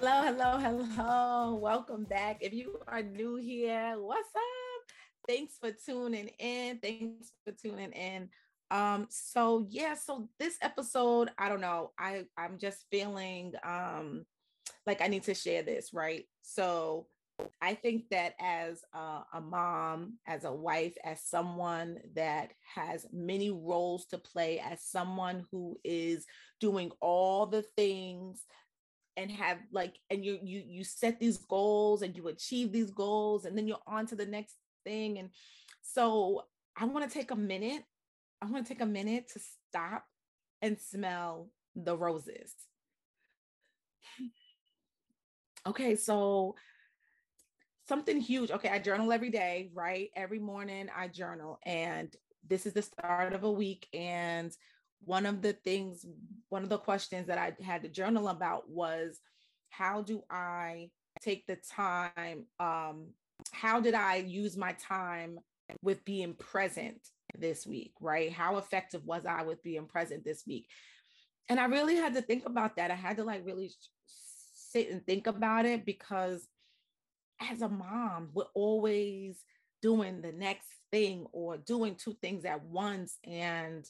Hello, hello, hello. Welcome back. If you are new here, what's up? Thanks for tuning in. Thanks for tuning in. Um, so yeah, so this episode, I don't know. I I'm just feeling um like I need to share this, right? So I think that as a, a, mom, as a wife, as someone that has many roles to play, as someone who is doing all the things and have like and you you you set these goals and you achieve these goals and then you're on to the next thing. And so i want to take a minute i want to take a minute to stop and smell the roses. Okay so something huge. Okay i journal every day right? Every morning i journal and this is the start of a week and one of the things, one of the questions that I had to journal about was how do I take the time? Um, how did I use my time with being present this week, right? How effective was I with being present this week? And I really had to think about that. I had to like really sit and think about it because as a mom, we're always doing the next thing or doing two things at once. And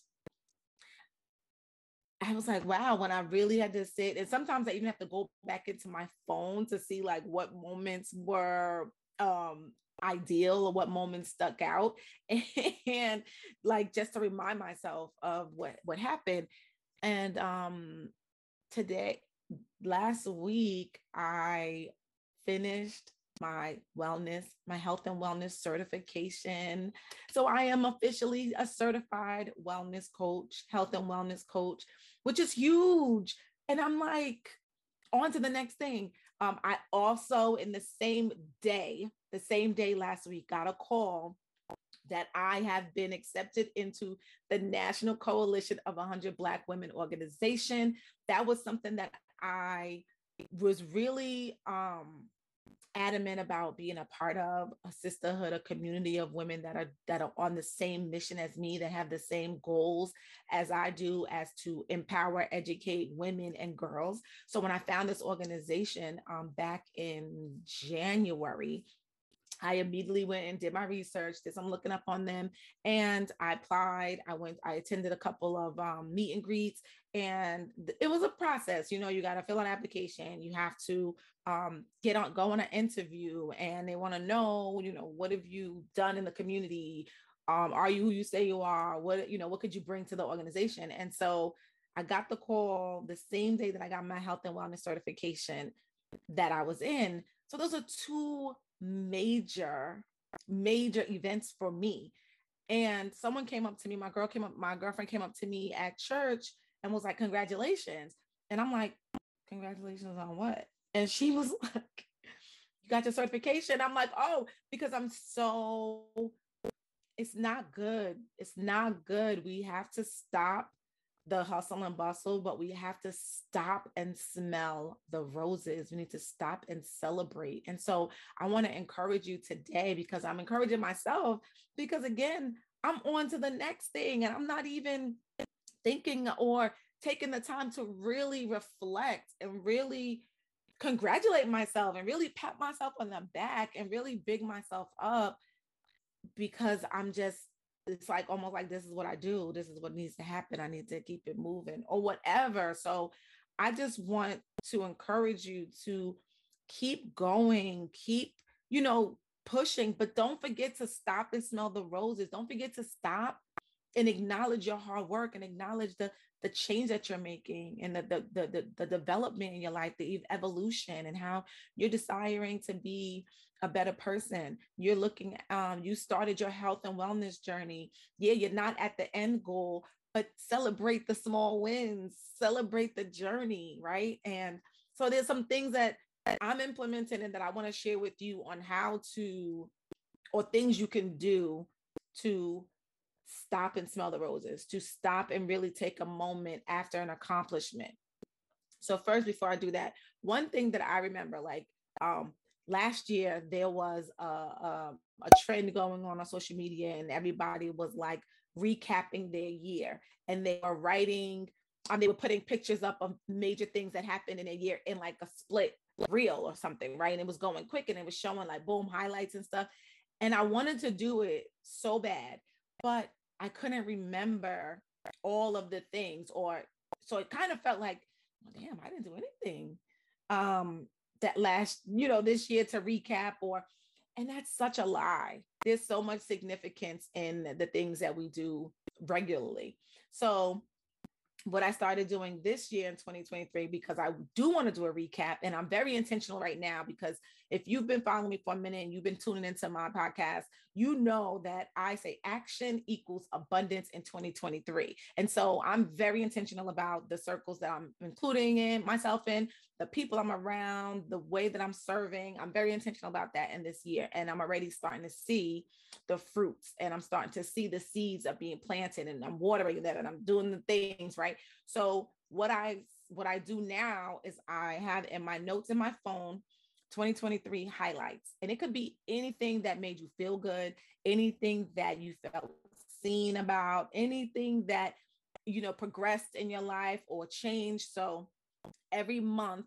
I was like, wow, when I really had to sit, and sometimes I even have to go back into my phone to see like what moments were um ideal or what moments stuck out. And like just to remind myself of what what happened. And um today last week i finished my wellness, my health and wellness certification. So I am officially a certified wellness coach, health and wellness coach, which is huge. And I'm like, on to the next thing. Um, I also, in the same day, the same day last week, got a call that I have been accepted into the National Coalition of 100 Black Women organization. That was something that I was really um, adamant about being a part of a sisterhood, a community of women that are that are on the same mission as me, that have the same goals as I do, as to empower, educate women and girls. So when I found this organization um, back in January, I immediately went and did my research, did some looking up on them, and I applied. I went, I attended a couple of um, meet and greets, and th- it was a process. You know, you got to fill out an application, you have to um, get on, go on an interview, and they want to know, you know, what have you done in the community? Um, are you who you say you are? What, you know, what could you bring to the organization? And so I got the call the same day that I got my health and wellness certification that I was in. So those are two major, major events for me. And someone came up to me, my girl came up, my girlfriend came up to me at church and was like, Congratulations. And I'm like, Congratulations on what? And she was like, You got your certification. I'm like, Oh, because I'm so, it's not good. It's not good. We have to stop the hustle and bustle, but we have to stop and smell the roses. We need to stop and celebrate. And so I want to encourage you today because I'm encouraging myself because again, I'm on to the next thing and I'm not even thinking or taking the time to really reflect and really congratulate myself and really pat myself on the back and really big myself up because I'm just it's like almost like this is what I do. This is what needs to happen. I need to keep it moving or whatever. So I just want to encourage you to keep going, keep, you know, pushing, but don't forget to stop and smell the roses. Don't forget to stop and acknowledge your hard work and acknowledge the the change that you're making and the the the, the, the development in your life, the evolution and how you're desiring to be a better person. You're looking, um, you started your health and wellness journey. Yeah, you're not at the end goal, but celebrate the small wins, celebrate the journey, right? And so there's some things that I'm implementing and that I want to share with you on how to, or things you can do to stop and smell the roses, to stop and really take a moment after an accomplishment. So first, before I do that, one thing that I remember, like um, last year there was a, a, a trend going on on social media and everybody was like recapping their year and they were writing um, they were putting pictures up of major things that happened in a year in like a split reel or something, right? And it was going quick and it was showing like boom highlights and stuff. And I wanted to do it so bad, but I couldn't remember all of the things or so it kind of felt like, well, damn, I didn't do anything um that last, you know, this year to recap or and that's such a lie. There's so much significance in the things that we do regularly. So what I started doing this year in 2023 because I do want to do a recap and I'm very intentional right now because if you've been following me for a minute and you've been tuning into my podcast, you know that I say action equals abundance in 2023. And so I'm very intentional about the circles that I'm including in myself in, the people I'm around, the way that I'm serving. I'm very intentional about that in this year. And I'm already starting to see the fruits and I'm starting to see the seeds of being planted and I'm watering that and I'm doing the things, right? So what I what I do now is I have in my notes in my phone 2023 highlights. And it could be anything that made you feel good, anything that you felt seen about, anything that, you know, progressed in your life or changed. So every month,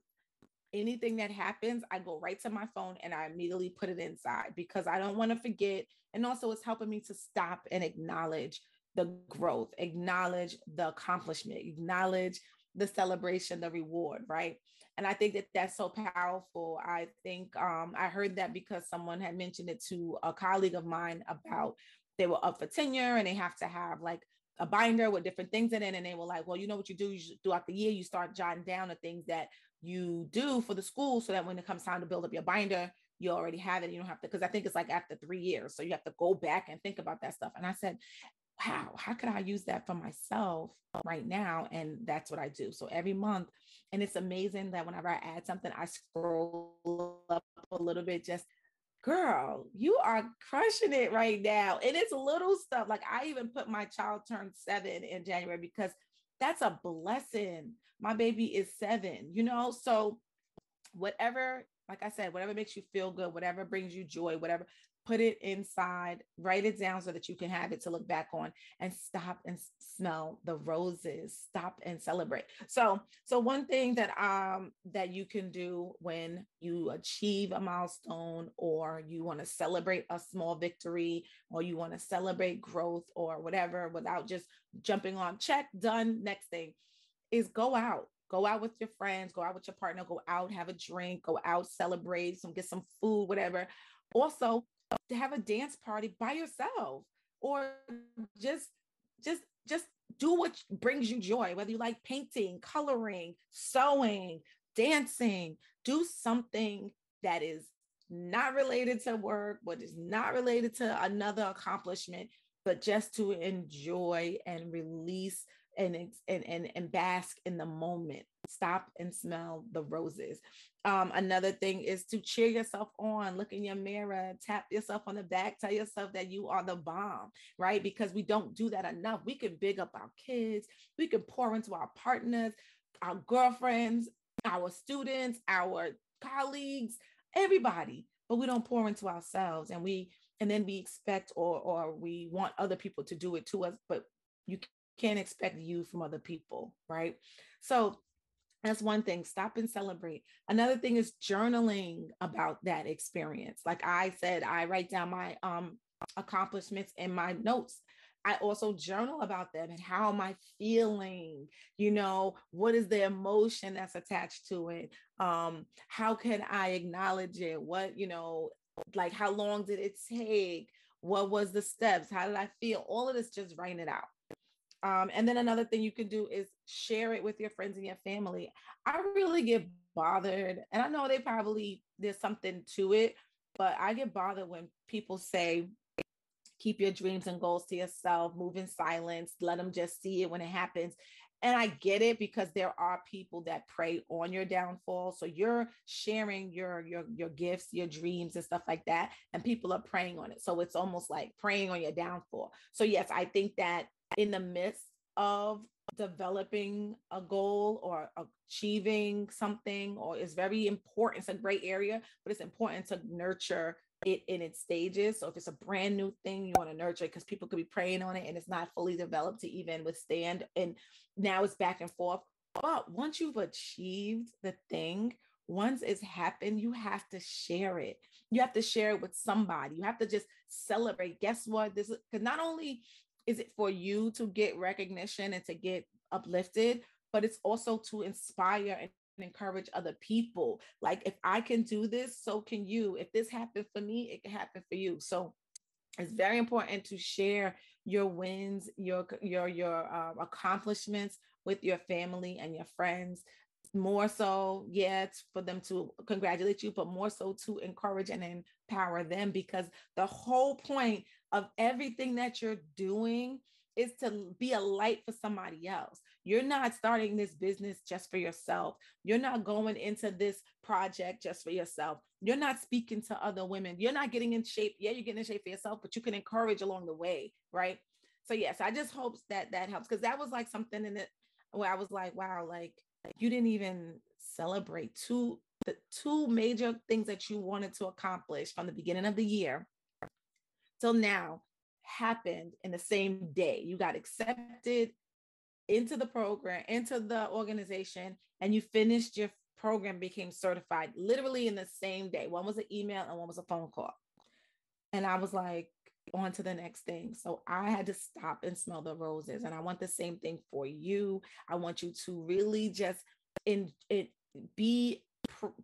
anything that happens, I go right to my phone and I immediately put it inside because I don't want to forget. And also, it's helping me to stop and acknowledge the growth, acknowledge the accomplishment, acknowledge the celebration, the reward, right? And I think that that's so powerful. I think um, I heard that because someone had mentioned it to a colleague of mine about they were up for tenure and they have to have like a binder with different things in it. And they were like, well, you know what you do you throughout the year, you start jotting down the things that you do for the school so that when it comes time to build up your binder, you already have it. You don't have to, because I think it's like after three years. So you have to go back and think about that stuff. And I said, wow, how could I use that for myself right now? And that's what I do. So every month, and it's amazing that whenever I add something, I scroll up a little bit just girl, you are crushing it right now. And it's little stuff. Like I even put my child turned seven in January because that's a blessing. My baby is seven, you know? So whatever, like I said, whatever makes you feel good, whatever brings you joy, whatever, put it inside, write it down so that you can have it to look back on and stop and smell the roses, stop and celebrate. So, so one thing that um that you can do when you achieve a milestone or you want to celebrate a small victory or you want to celebrate growth or whatever without just jumping on check done next thing is go out go out with your friends, go out with your partner, go out, have a drink, go out, celebrate, some get some food, whatever. Also, to have a dance party by yourself or just just just do what brings you joy whether you like painting coloring sewing dancing do something that is not related to work but is not related to another accomplishment but just to enjoy and release and and and, and bask in the moment stop and smell the roses. Um, another thing is to cheer yourself on look in your mirror tap yourself on the back tell yourself that you are the bomb right? Because we don't do that enough. We can big up our kids we can pour into our partners our girlfriends our students our colleagues everybody but we don't pour into ourselves and we and then we expect or or we want other people to do it to us but you can't expect you from other people, right? So that's one thing. Stop and celebrate. Another thing is journaling about that experience. Like I said, I write down my um accomplishments in my notes. I also journal about them and how am I feeling? You know, what is the emotion that's attached to it? Um, how can I acknowledge it? What, you know, like how long did it take? What was the steps? How did I feel? All of this, just writing it out. Um, and then another thing you can do is share it with your friends and your family. I really get bothered, and I know they probably there's something to it, but I get bothered when people say, keep your dreams and goals to yourself, move in silence, let them just see it when it happens. And I get it because there are people that prey on your downfall. So you're sharing your your your gifts, your dreams and stuff like that, and people are preying on it. So it's almost like preying on your downfall. So yes, I think that in the midst of developing a goal or achieving something or is very important it's a great area but it's important to nurture it in its stages so if it's a brand new thing you want to nurture it because people could be preying on it and it's not fully developed to even withstand and now it's back and forth but once you've achieved the thing once it's happened, you have to share it. You have to share it with somebody. You have to just celebrate. Guess what? This is because not only is it for you to get recognition and to get uplifted, but it's also to inspire and encourage other people. Like if I can do this, so can you. If this happened for me, it can happen for you. So it's very important to share your wins, your your your uh, accomplishments with your family and your friends. More so, yeah, for them to congratulate you, but more so to encourage and empower them because the whole point of everything that you're doing is to be a light for somebody else. You're not starting this business just for yourself. You're not going into this project just for yourself. You're not speaking to other women. You're not getting in shape. Yeah, you're getting in shape for yourself, but you can encourage along the way, right? So yes, I just hope that that helps because that was like something in it where I was like, wow, like you didn't even celebrate two the two major things that you wanted to accomplish from the beginning of the year till now happened in the same day. You got accepted into the program, into the organization, and you finished your program, became certified literally in the same day. One was an email and one was a phone call. And I was like, on to the next thing. So I had to stop and smell the roses. And I want the same thing for you. I want you to really just in it be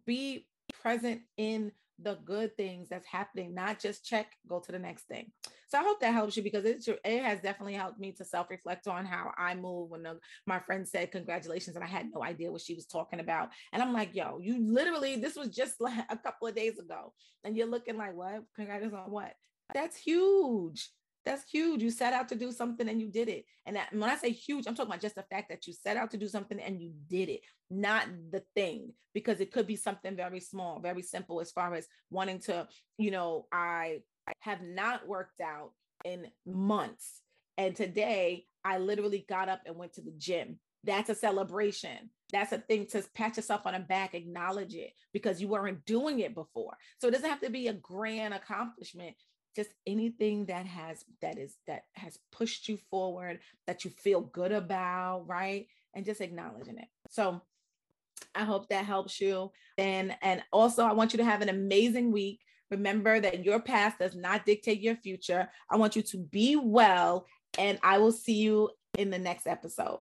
be present in the good things that's happening, not just check, go to the next thing. So I hope that helps you because it, it has definitely helped me to self reflect on how I move. When the, my friend said congratulations, and I had no idea what she was talking about, and I'm like, yo, you literally this was just like a couple of days ago, and you're looking like what? Congratulations on what? That's huge. That's huge. You set out to do something and you did it. And that, when I say huge, I'm talking about just the fact that you set out to do something and you did it, not the thing, because it could be something very small, very simple as far as wanting to, you know, I have not worked out in months. And today I literally got up and went to the gym. That's a celebration. That's a thing to pat yourself on the back, acknowledge it because you weren't doing it before. So it doesn't have to be a grand accomplishment just anything that has that is that has pushed you forward that you feel good about right? And just acknowledging it. So i hope that helps you. And and also i want you to have an amazing week. Remember that your past does not dictate your future. I want you to be well and i will see you in the next episode